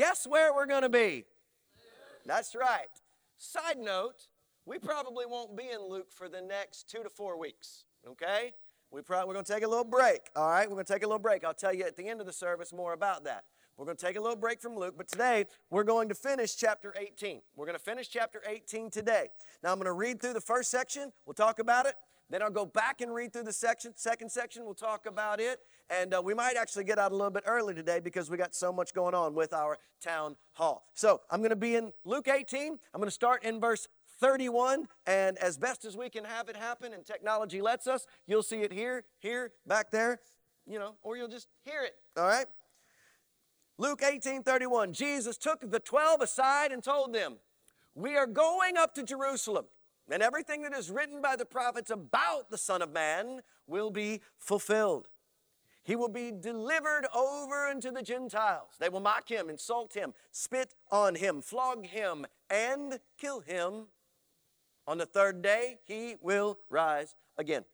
guess where we're going to be? That's right. Side note, we probably won't be in Luke for the next two to four weeks, okay? We probably, we're going to take a little break, all right? We're going to take a little break. I'll tell you at the end of the service more about that. We're going to take a little break from Luke, but today we're going to finish chapter 18. We're going to finish chapter 18 today. Now I'm going to read through the first section. We'll talk about it. Then I'll go back and read through the section. Second section, we'll talk about it. And uh, we might actually get out a little bit early today because we got so much going on with our town hall. So I'm going to be in Luke 18. I'm going to start in verse 31. And as best as we can have it happen, and technology lets us, you'll see it here, here, back there, you know, or you'll just hear it. All right? Luke 18 31. Jesus took the 12 aside and told them, We are going up to Jerusalem and everything that is written by the prophets about the Son of Man will be fulfilled. He will be delivered over unto the Gentiles. They will mock him, insult him, spit on him, flog him, and kill him. On the third day, he will rise again.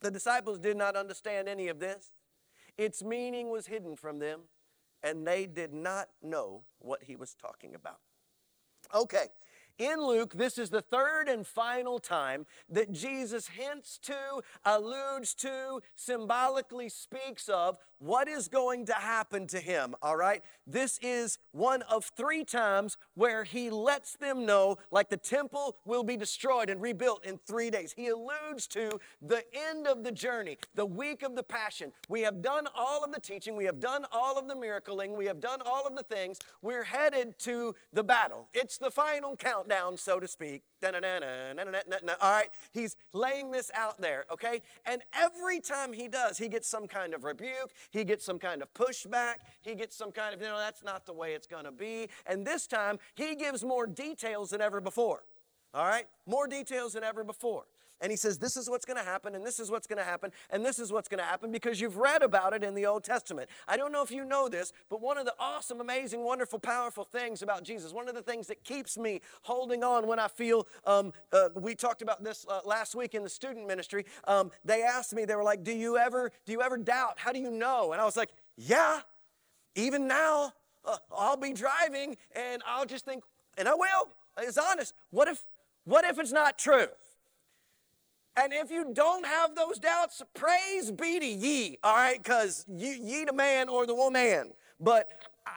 The disciples did not understand any of this. Its meaning was hidden from them, and they did not know what he was talking about. Okay, in Luke, this is the third and final time that Jesus hints to, alludes to, symbolically speaks of what is going to happen to him, all right? This is one of three times where he lets them know, like the temple will be destroyed and rebuilt in three days. He alludes to the end of the journey, the week of the passion. We have done all of the teaching, we have done all of the miracling, we have done all of the things. We're headed to the battle. It's the final countdown, so to speak. All right, he's laying this out there, okay? And every time he does, he gets some kind of rebuke, he gets some kind of pushback, he gets some kind of, you know, that's not the way it's gonna be. And this time, he gives more details than ever before, all right? More details than ever before and he says, This is what's going to happen, and this is what's going to happen, and this is what's going to happen because you've read about it in the Old Testament. I don't know if you know this, but one of the awesome, amazing, wonderful, powerful things about Jesus, one of the things that keeps me holding on when I feel, um, uh, we talked about this uh, last week in the student ministry. Um, they asked me, they were like, Do you ever, do you ever doubt? How do you know? And I was like, Yeah, even now, uh, I'll be driving and I'll just think, and I will. It's honest. What if, what if it's not true? And if you don't have those doubts, praise be to ye, all right? Because ye the man or the woman. But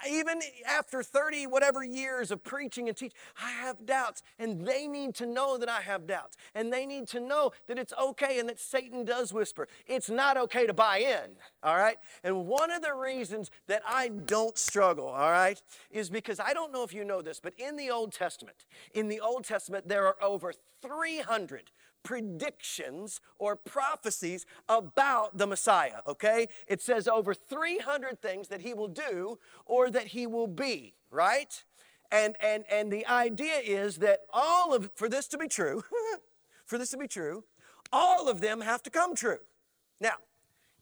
even after 30 whatever years of preaching and teaching, I have doubts. And they need to know that I have doubts. And they need to know that it's okay and that Satan does whisper. It's not okay to buy in, all right? And one of the reasons that I don't struggle, all right, is because I don't know if you know this, but in the Old Testament, in the Old Testament, there are over 300 predictions or prophecies about the Messiah, okay? It says over 300 things that he will do or that he will be, right? And, and, and the idea is that all of, for this to be true, for this to be true, all of them have to come true. Now,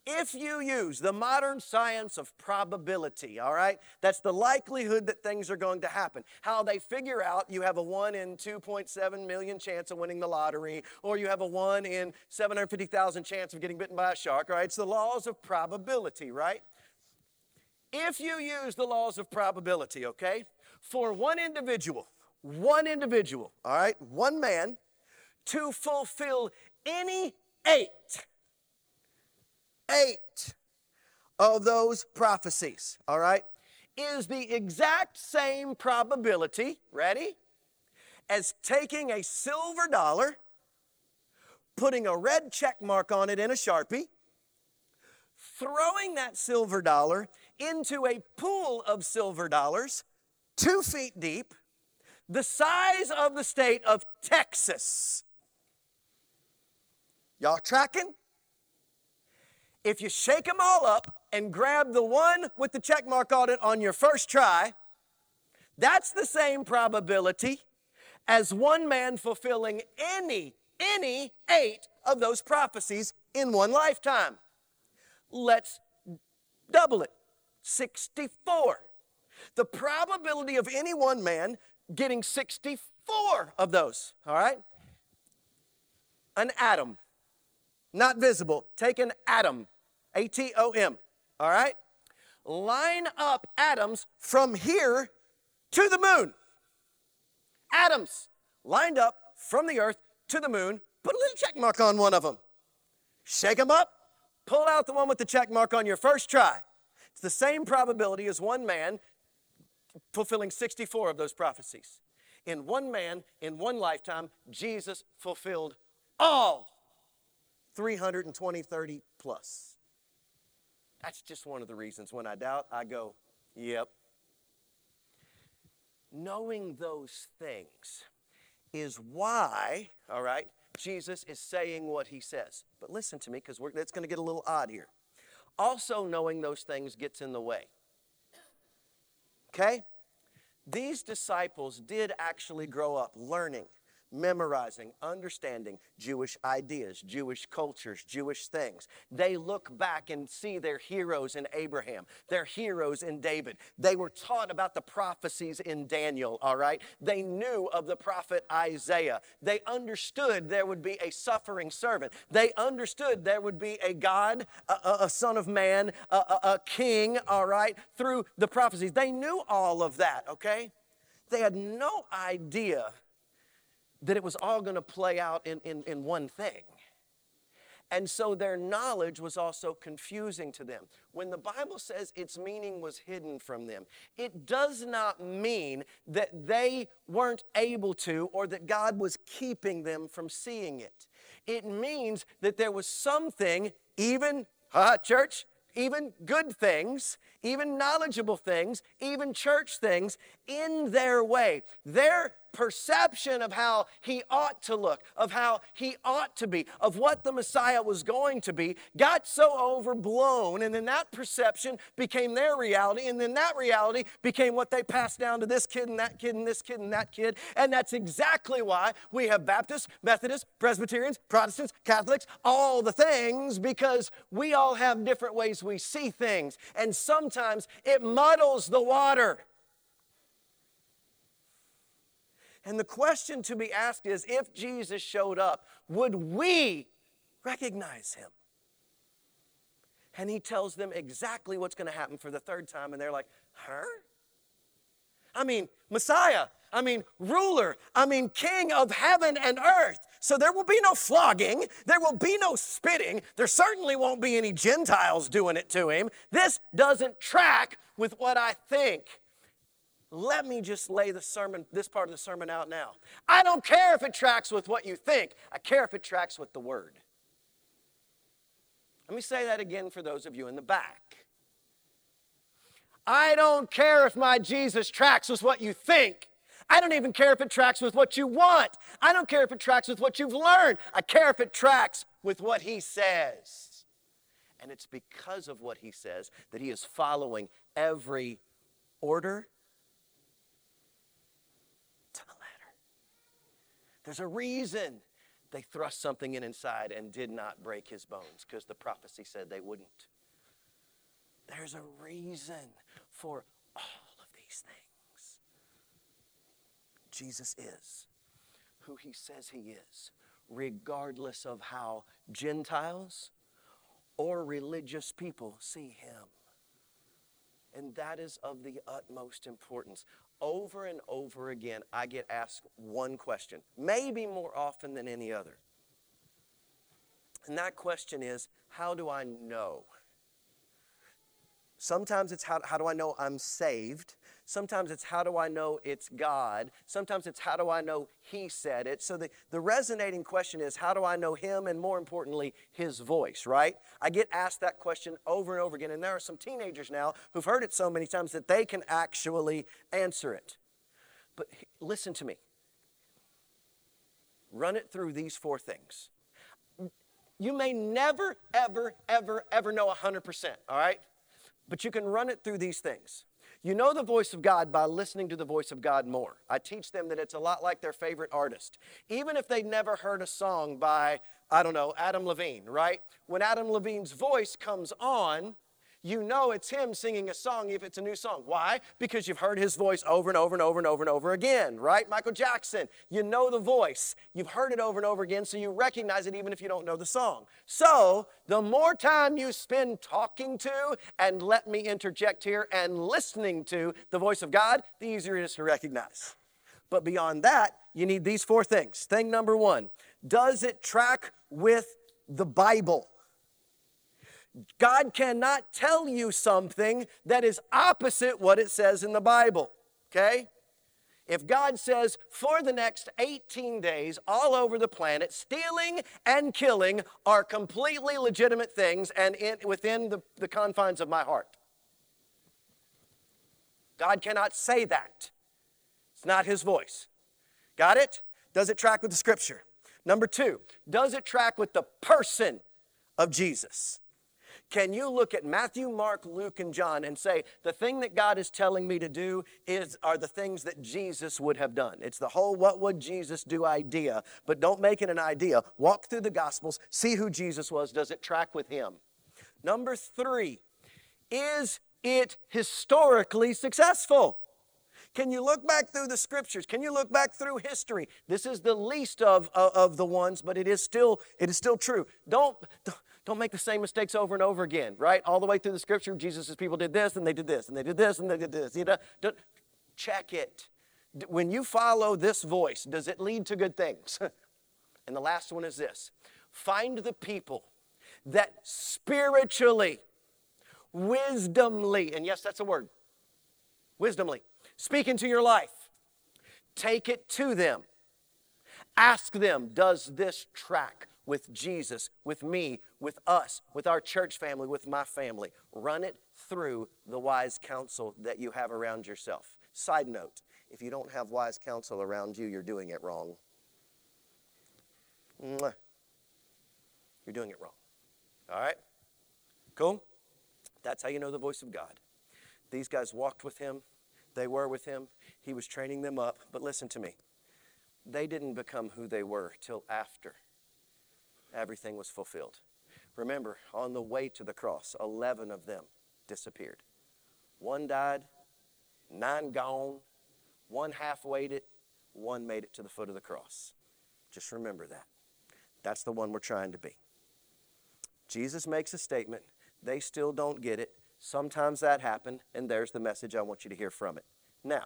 if you use the modern science of probability, all right, that's the likelihood that things are going to happen. How they figure out you have a 1 in 2.7 million chance of winning the lottery, or you have a 1 in 750,000 chance of getting bitten by a shark, all right? It's the laws of probability, right? If you use the laws of probability, okay, for one individual, one individual, all right, one man, to fulfill any eight eight of those prophecies, all right, is the exact same probability, ready, as taking a silver dollar, putting a red check mark on it in a Sharpie, throwing that silver dollar into a pool of silver dollars two feet deep, the size of the state of Texas. Y'all tracking? If you shake them all up and grab the one with the check mark on it on your first try, that's the same probability as one man fulfilling any, any eight of those prophecies in one lifetime. Let's double it 64. The probability of any one man getting 64 of those, all right? An atom, not visible. Take an atom. A T O M. All right? Line up atoms from here to the moon. Atoms lined up from the earth to the moon, put a little check mark on one of them. Shake them up, pull out the one with the check mark on your first try. It's the same probability as one man fulfilling 64 of those prophecies. In one man, in one lifetime, Jesus fulfilled all 320, 30 plus. That's just one of the reasons when I doubt, I go, yep. Knowing those things is why, all right, Jesus is saying what he says. But listen to me because we're it's going to get a little odd here. Also, knowing those things gets in the way. Okay? These disciples did actually grow up learning memorizing, understanding Jewish ideas, Jewish cultures, Jewish things. They look back and see their heroes in Abraham, their heroes in David. They were taught about the prophecies in Daniel, all right? They knew of the prophet Isaiah. They understood there would be a suffering servant. They understood there would be a God, a, a son of man, a, a, a king, all right, through the prophecies. They knew all of that, okay? They had no idea that it was all going to play out in, in, in one thing. And so their knowledge was also confusing to them. When the Bible says its meaning was hidden from them, it does not mean that they weren't able to or that God was keeping them from seeing it. It means that there was something, even, uh, church, even good things, even knowledgeable things, even church things in their way. Their perception of how he ought to look, of how he ought to be, of what the Messiah was going to be, got so overblown. And then that perception became their reality. And then that reality became what they passed down to this kid and that kid and this kid and that kid. And that's exactly why we have Baptists, Methodists, Presbyterians, Protestants, Catholics, all the things, because we all have different ways we see things. And sometimes it muddles the water. And the question to be asked is if Jesus showed up, would we recognize him? And he tells them exactly what's going to happen for the third time, and they're like, Her? I mean, Messiah. I mean, ruler. I mean, king of heaven and earth. So there will be no flogging. There will be no spitting. There certainly won't be any Gentiles doing it to him. This doesn't track with what I think. Let me just lay the sermon, this part of the sermon out now. I don't care if it tracks with what you think, I care if it tracks with the word. Let me say that again for those of you in the back. I don't care if my Jesus tracks with what you think. I don't even care if it tracks with what you want. I don't care if it tracks with what you've learned. I care if it tracks with what he says. And it's because of what he says that he is following every order There's a reason they thrust something in inside and did not break his bones because the prophecy said they wouldn't. There's a reason for all of these things. Jesus is who he says he is, regardless of how Gentiles or religious people see him. And that is of the utmost importance over and over again, I get asked one question, maybe more often than any other. And that question is how do I know? Sometimes it's how, how do I know I'm saved? Sometimes it's how do I know it's God? Sometimes it's how do I know He said it? So the, the resonating question is how do I know Him and more importantly, His voice, right? I get asked that question over and over again. And there are some teenagers now who've heard it so many times that they can actually answer it. But listen to me. Run it through these four things. You may never, ever, ever, ever know 100%, all right? But you can run it through these things. You know the voice of God by listening to the voice of God more. I teach them that it's a lot like their favorite artist. Even if they never heard a song by, I don't know, Adam Levine, right? When Adam Levine's voice comes on, you know it's him singing a song if it's a new song. Why? Because you've heard his voice over and over and over and over and over again, right? Michael Jackson, you know the voice. You've heard it over and over again, so you recognize it even if you don't know the song. So, the more time you spend talking to, and let me interject here, and listening to the voice of God, the easier it is to recognize. But beyond that, you need these four things. Thing number one does it track with the Bible? God cannot tell you something that is opposite what it says in the Bible, okay? If God says for the next 18 days, all over the planet, stealing and killing are completely legitimate things and in, within the, the confines of my heart, God cannot say that. It's not His voice. Got it? Does it track with the scripture? Number two, does it track with the person of Jesus? Can you look at Matthew, Mark, Luke, and John and say, the thing that God is telling me to do is are the things that Jesus would have done? It's the whole what would Jesus do idea, but don't make it an idea. Walk through the Gospels, see who Jesus was. Does it track with him? Number three, is it historically successful? Can you look back through the scriptures? Can you look back through history? This is the least of, of, of the ones, but it is still it is still true. Don't don't make the same mistakes over and over again, right? All the way through the scripture, Jesus' people did this and they did this and they did this and they did this. You know, don't, check it. When you follow this voice, does it lead to good things? and the last one is this find the people that spiritually, wisdomly, and yes, that's a word, wisdomly, speak into your life. Take it to them. Ask them, does this track with Jesus, with me, with us, with our church family, with my family. Run it through the wise counsel that you have around yourself. Side note if you don't have wise counsel around you, you're doing it wrong. You're doing it wrong. All right? Cool? That's how you know the voice of God. These guys walked with him, they were with him, he was training them up. But listen to me, they didn't become who they were till after everything was fulfilled. Remember, on the way to the cross, 11 of them disappeared. One died, nine gone, one half waited, one made it to the foot of the cross. Just remember that. That's the one we're trying to be. Jesus makes a statement, they still don't get it. Sometimes that happened, and there's the message I want you to hear from it. Now,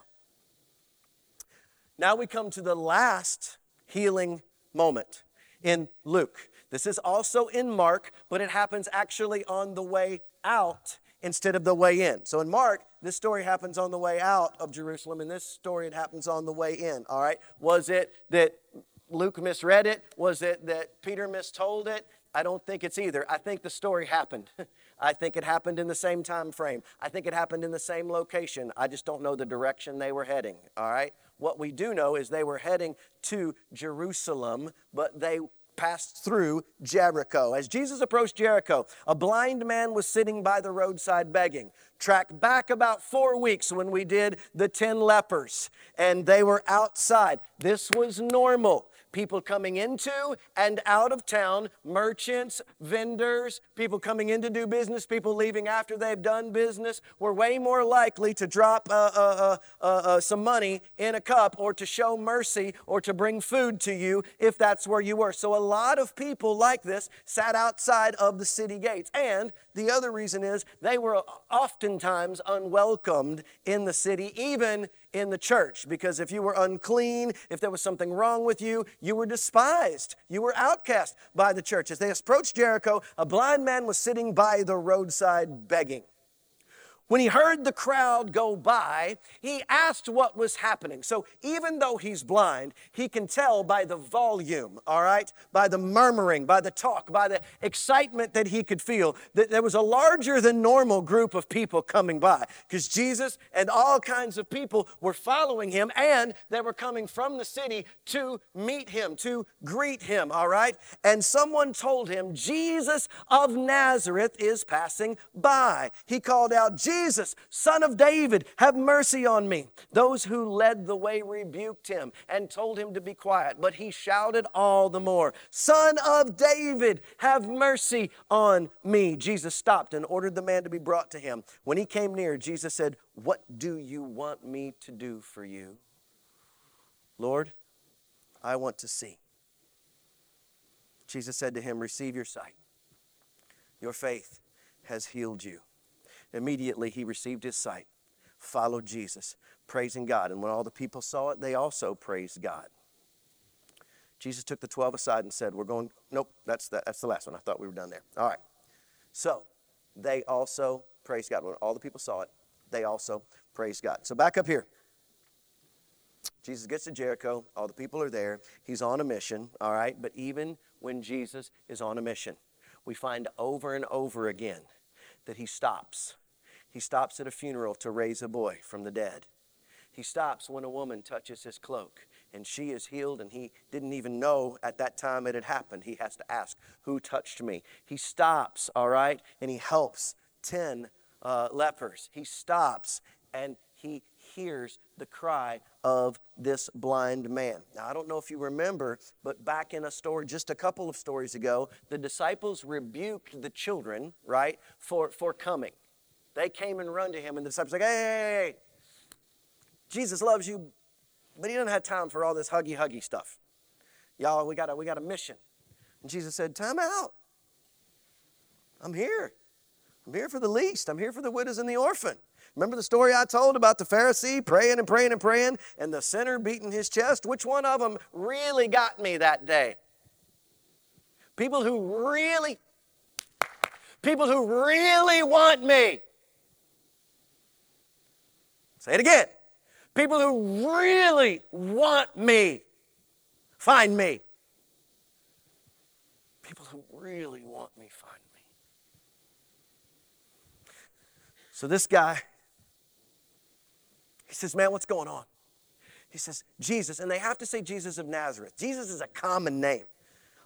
now we come to the last healing moment in Luke. This is also in Mark, but it happens actually on the way out instead of the way in. So in Mark, this story happens on the way out of Jerusalem. and this story, it happens on the way in. All right? Was it that Luke misread it? Was it that Peter mistold it? I don't think it's either. I think the story happened. I think it happened in the same time frame. I think it happened in the same location. I just don't know the direction they were heading. All right? What we do know is they were heading to Jerusalem, but they passed through Jericho. As Jesus approached Jericho, a blind man was sitting by the roadside begging. Track back about four weeks when we did the 10 lepers, and they were outside. This was normal people coming into and out of town, merchants, vendors, people coming in to do business, people leaving after they've done business, were way more likely to drop uh, uh, uh, uh, some money in a cup or to show mercy or to bring food to you if that's where you were. So a lot of people like this sat outside of the city gates. And the other reason is they were oftentimes unwelcomed in the city, even in the church because if you were unclean, if there was something wrong with you, you were despised. You were outcast by the church. As they approached Jericho, a blind man was sitting by the roadside begging. When he heard the crowd go by, he asked what was happening. So even though he's blind, he can tell by the volume, all right, by the murmuring, by the talk, by the excitement that he could feel, that there was a larger than normal group of people coming by because Jesus and all kinds of people were following him and they were coming from the city to meet him, to greet him, all right? And someone told him, Jesus of Nazareth is passing by. He called out, Jesus Jesus, son of David, have mercy on me. Those who led the way rebuked him and told him to be quiet, but he shouted all the more, Son of David, have mercy on me. Jesus stopped and ordered the man to be brought to him. When he came near, Jesus said, What do you want me to do for you? Lord, I want to see. Jesus said to him, Receive your sight. Your faith has healed you. Immediately he received his sight, followed Jesus, praising God. And when all the people saw it, they also praised God. Jesus took the 12 aside and said, We're going, nope, that's the, that's the last one. I thought we were done there. All right. So they also praised God. When all the people saw it, they also praised God. So back up here. Jesus gets to Jericho. All the people are there. He's on a mission, all right? But even when Jesus is on a mission, we find over and over again that he stops. He stops at a funeral to raise a boy from the dead. He stops when a woman touches his cloak and she is healed, and he didn't even know at that time it had happened. He has to ask, Who touched me? He stops, all right, and he helps 10 uh, lepers. He stops and he hears the cry of this blind man. Now, I don't know if you remember, but back in a story just a couple of stories ago, the disciples rebuked the children, right, for, for coming. They came and run to him, and the disciples like, hey, hey, hey, Jesus loves you, but he doesn't have time for all this huggy, huggy stuff. Y'all, we got a, we got a mission. And Jesus said, time out. I'm here. I'm here for the least. I'm here for the widows and the orphan. Remember the story I told about the Pharisee praying and praying and praying and the sinner beating his chest? Which one of them really got me that day? People who really, people who really want me. Say it again. People who really want me. Find me. People who really want me, find me. So this guy he says, Man, what's going on? He says, Jesus, and they have to say Jesus of Nazareth. Jesus is a common name.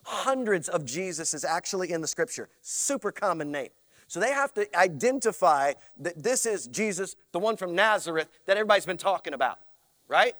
Hundreds of Jesus is actually in the scripture, super common name. So they have to identify that this is Jesus, the one from Nazareth that everybody's been talking about, right?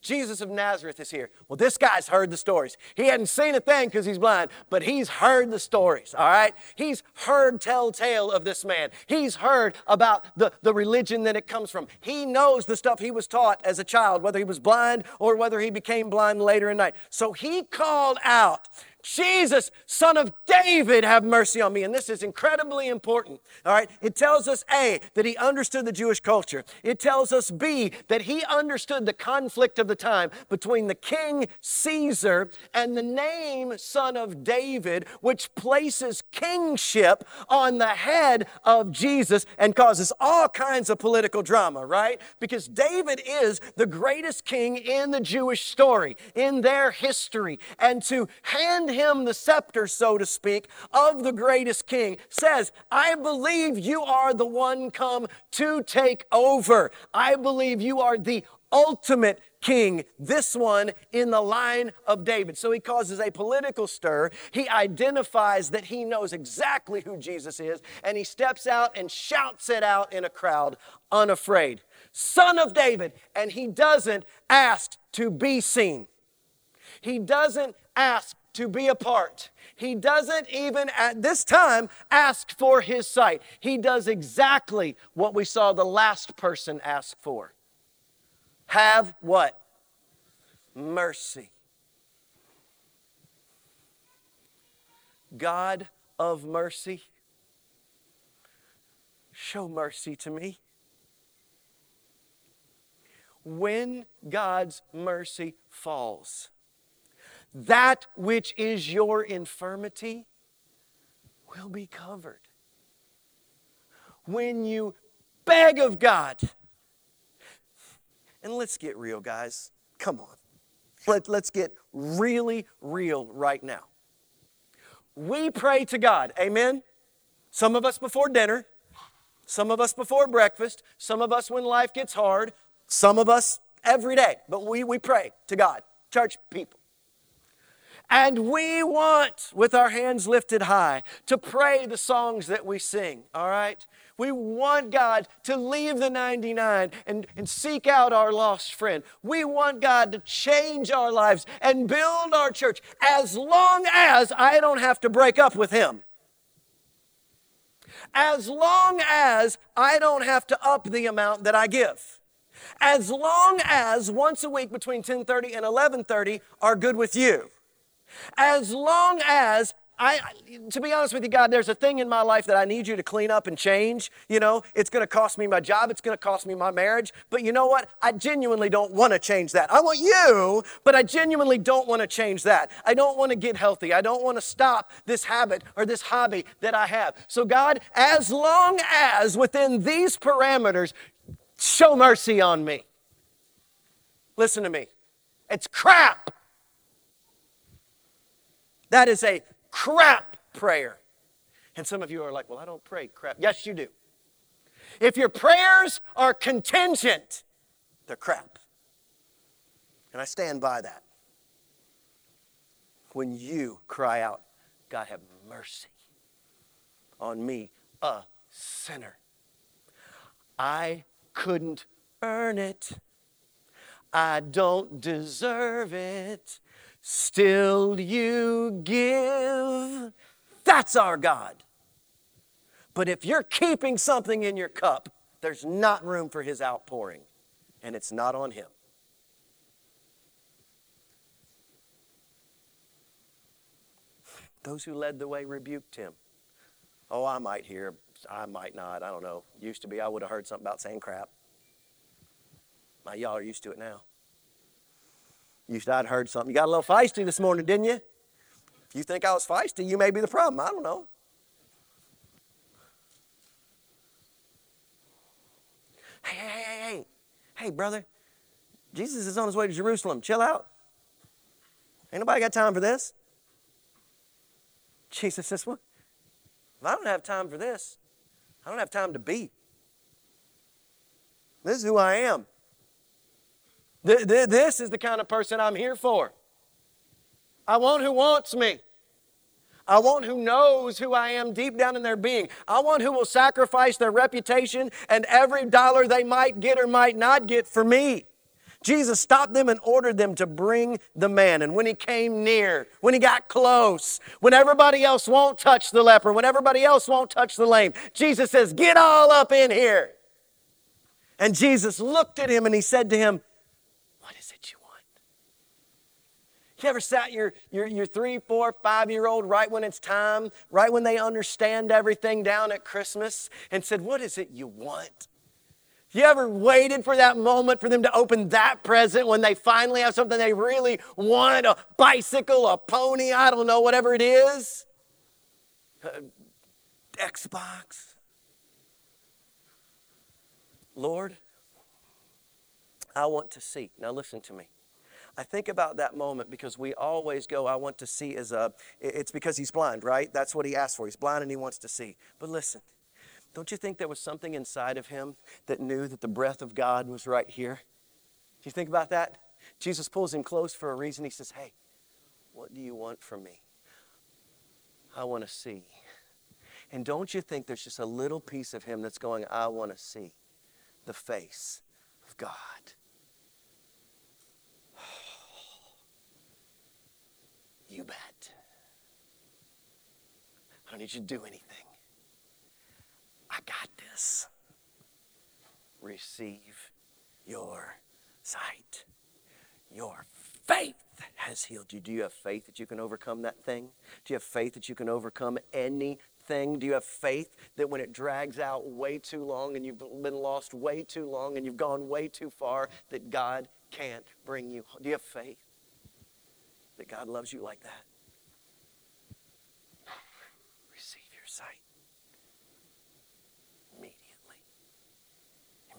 Jesus of Nazareth is here. Well, this guy's heard the stories. He hadn't seen a thing because he's blind, but he's heard the stories, all right? He's heard telltale of this man. He's heard about the, the religion that it comes from. He knows the stuff he was taught as a child, whether he was blind or whether he became blind later in night. So he called out Jesus, son of David, have mercy on me. And this is incredibly important. All right. It tells us A, that he understood the Jewish culture. It tells us B, that he understood the conflict of the time between the king Caesar and the name son of David, which places kingship on the head of Jesus and causes all kinds of political drama, right? Because David is the greatest king in the Jewish story, in their history. And to hand him the scepter, so to speak, of the greatest king, says, I believe you are the one come to take over. I believe you are the ultimate king, this one in the line of David. So he causes a political stir. He identifies that he knows exactly who Jesus is, and he steps out and shouts it out in a crowd, unafraid. Son of David. And he doesn't ask to be seen. He doesn't ask to be a part. He doesn't even at this time ask for his sight. He does exactly what we saw the last person ask for. Have what? Mercy. God of mercy, show mercy to me. When God's mercy falls, that which is your infirmity will be covered. When you beg of God, and let's get real, guys. Come on. Let, let's get really real right now. We pray to God, amen? Some of us before dinner, some of us before breakfast, some of us when life gets hard, some of us every day, but we, we pray to God, church people. And we want, with our hands lifted high, to pray the songs that we sing, all right? We want God to leave the 99 and, and seek out our lost friend. We want God to change our lives and build our church as long as I don't have to break up with Him. As long as I don't have to up the amount that I give. As long as once a week between 10:30 and 11:30 are good with you. As long as I, to be honest with you, God, there's a thing in my life that I need you to clean up and change. You know, it's going to cost me my job, it's going to cost me my marriage. But you know what? I genuinely don't want to change that. I want you, but I genuinely don't want to change that. I don't want to get healthy. I don't want to stop this habit or this hobby that I have. So, God, as long as within these parameters, show mercy on me. Listen to me. It's crap. That is a crap prayer. And some of you are like, well, I don't pray crap. Yes, you do. If your prayers are contingent, they're crap. And I stand by that. When you cry out, God, have mercy on me, a sinner. I couldn't earn it. I don't deserve it still you give. That's our God. But if you're keeping something in your cup, there's not room for his outpouring, and it's not on him. Those who led the way rebuked him. Oh, I might hear, I might not, I don't know. Used to be, I would have heard something about saying crap. My, y'all are used to it now. You said I'd heard something. You got a little feisty this morning, didn't you? If you think I was feisty, you may be the problem. I don't know. Hey, hey, hey, hey, hey, brother. Jesus is on his way to Jerusalem. Chill out. Ain't nobody got time for this. Jesus says, What? Well, I don't have time for this. I don't have time to be. This is who I am. This is the kind of person I'm here for. I want who wants me. I want who knows who I am deep down in their being. I want who will sacrifice their reputation and every dollar they might get or might not get for me. Jesus stopped them and ordered them to bring the man. And when he came near, when he got close, when everybody else won't touch the leper, when everybody else won't touch the lame, Jesus says, Get all up in here. And Jesus looked at him and he said to him, You ever sat your, your, your three, four, five year old right when it's time, right when they understand everything down at Christmas, and said, What is it you want? You ever waited for that moment for them to open that present when they finally have something they really want a bicycle, a pony, I don't know, whatever it is? Uh, Xbox. Lord, I want to see. Now listen to me. I think about that moment because we always go, I want to see as a, it's because he's blind, right? That's what he asked for. He's blind and he wants to see. But listen, don't you think there was something inside of him that knew that the breath of God was right here? Do you think about that? Jesus pulls him close for a reason. He says, Hey, what do you want from me? I want to see. And don't you think there's just a little piece of him that's going, I want to see the face of God? You bet. I don't need you to do anything. I got this. Receive your sight. Your faith has healed you. Do you have faith that you can overcome that thing? Do you have faith that you can overcome anything? Do you have faith that when it drags out way too long and you've been lost way too long and you've gone way too far, that God can't bring you? Do you have faith? That God loves you like that? Receive your sight. Immediately.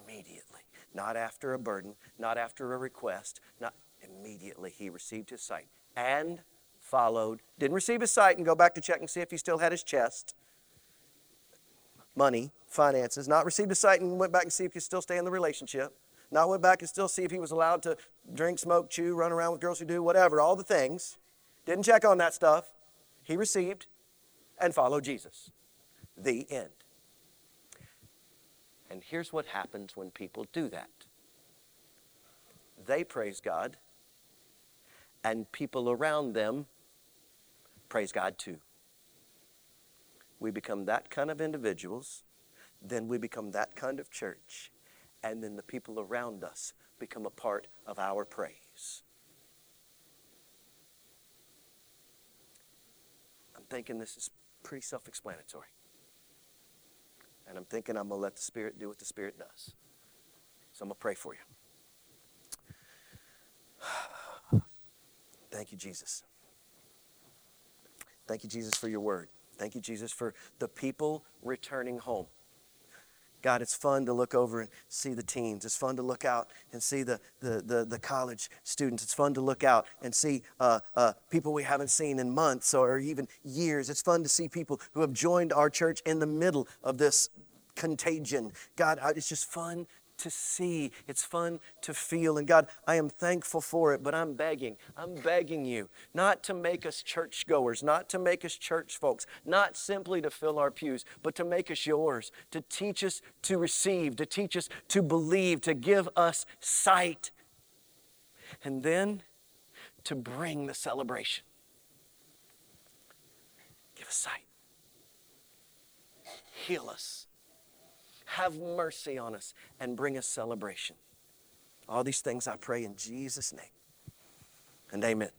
Immediately. Not after a burden, not after a request, not immediately he received his sight and followed. Didn't receive his sight and go back to check and see if he still had his chest. Money, finances, not received his sight and went back and see if he still stay in the relationship. Not went back and still see if he was allowed to drink, smoke, chew, run around with girls who do, whatever, all the things. Didn't check on that stuff. He received and followed Jesus. The end. And here's what happens when people do that they praise God, and people around them praise God too. We become that kind of individuals, then we become that kind of church, and then the people around us become a part of our praise. I'm thinking this is pretty self explanatory. And I'm thinking I'm going to let the Spirit do what the Spirit does. So I'm going to pray for you. Thank you, Jesus. Thank you, Jesus, for your word. Thank you, Jesus, for the people returning home. God, it's fun to look over and see the teens. It's fun to look out and see the, the, the, the college students. It's fun to look out and see uh, uh, people we haven't seen in months or even years. It's fun to see people who have joined our church in the middle of this contagion. God, it's just fun to see. It's fun to feel. And God, I am thankful for it, but I'm begging, I'm begging you not to make us churchgoers, not to make us church folks, not simply to fill our pews, but to make us yours, to teach us to receive, to teach us to believe, to give us sight, and then to bring the celebration. Give us sight. Heal us have mercy on us, and bring us celebration. All these things I pray in Jesus' name. And amen.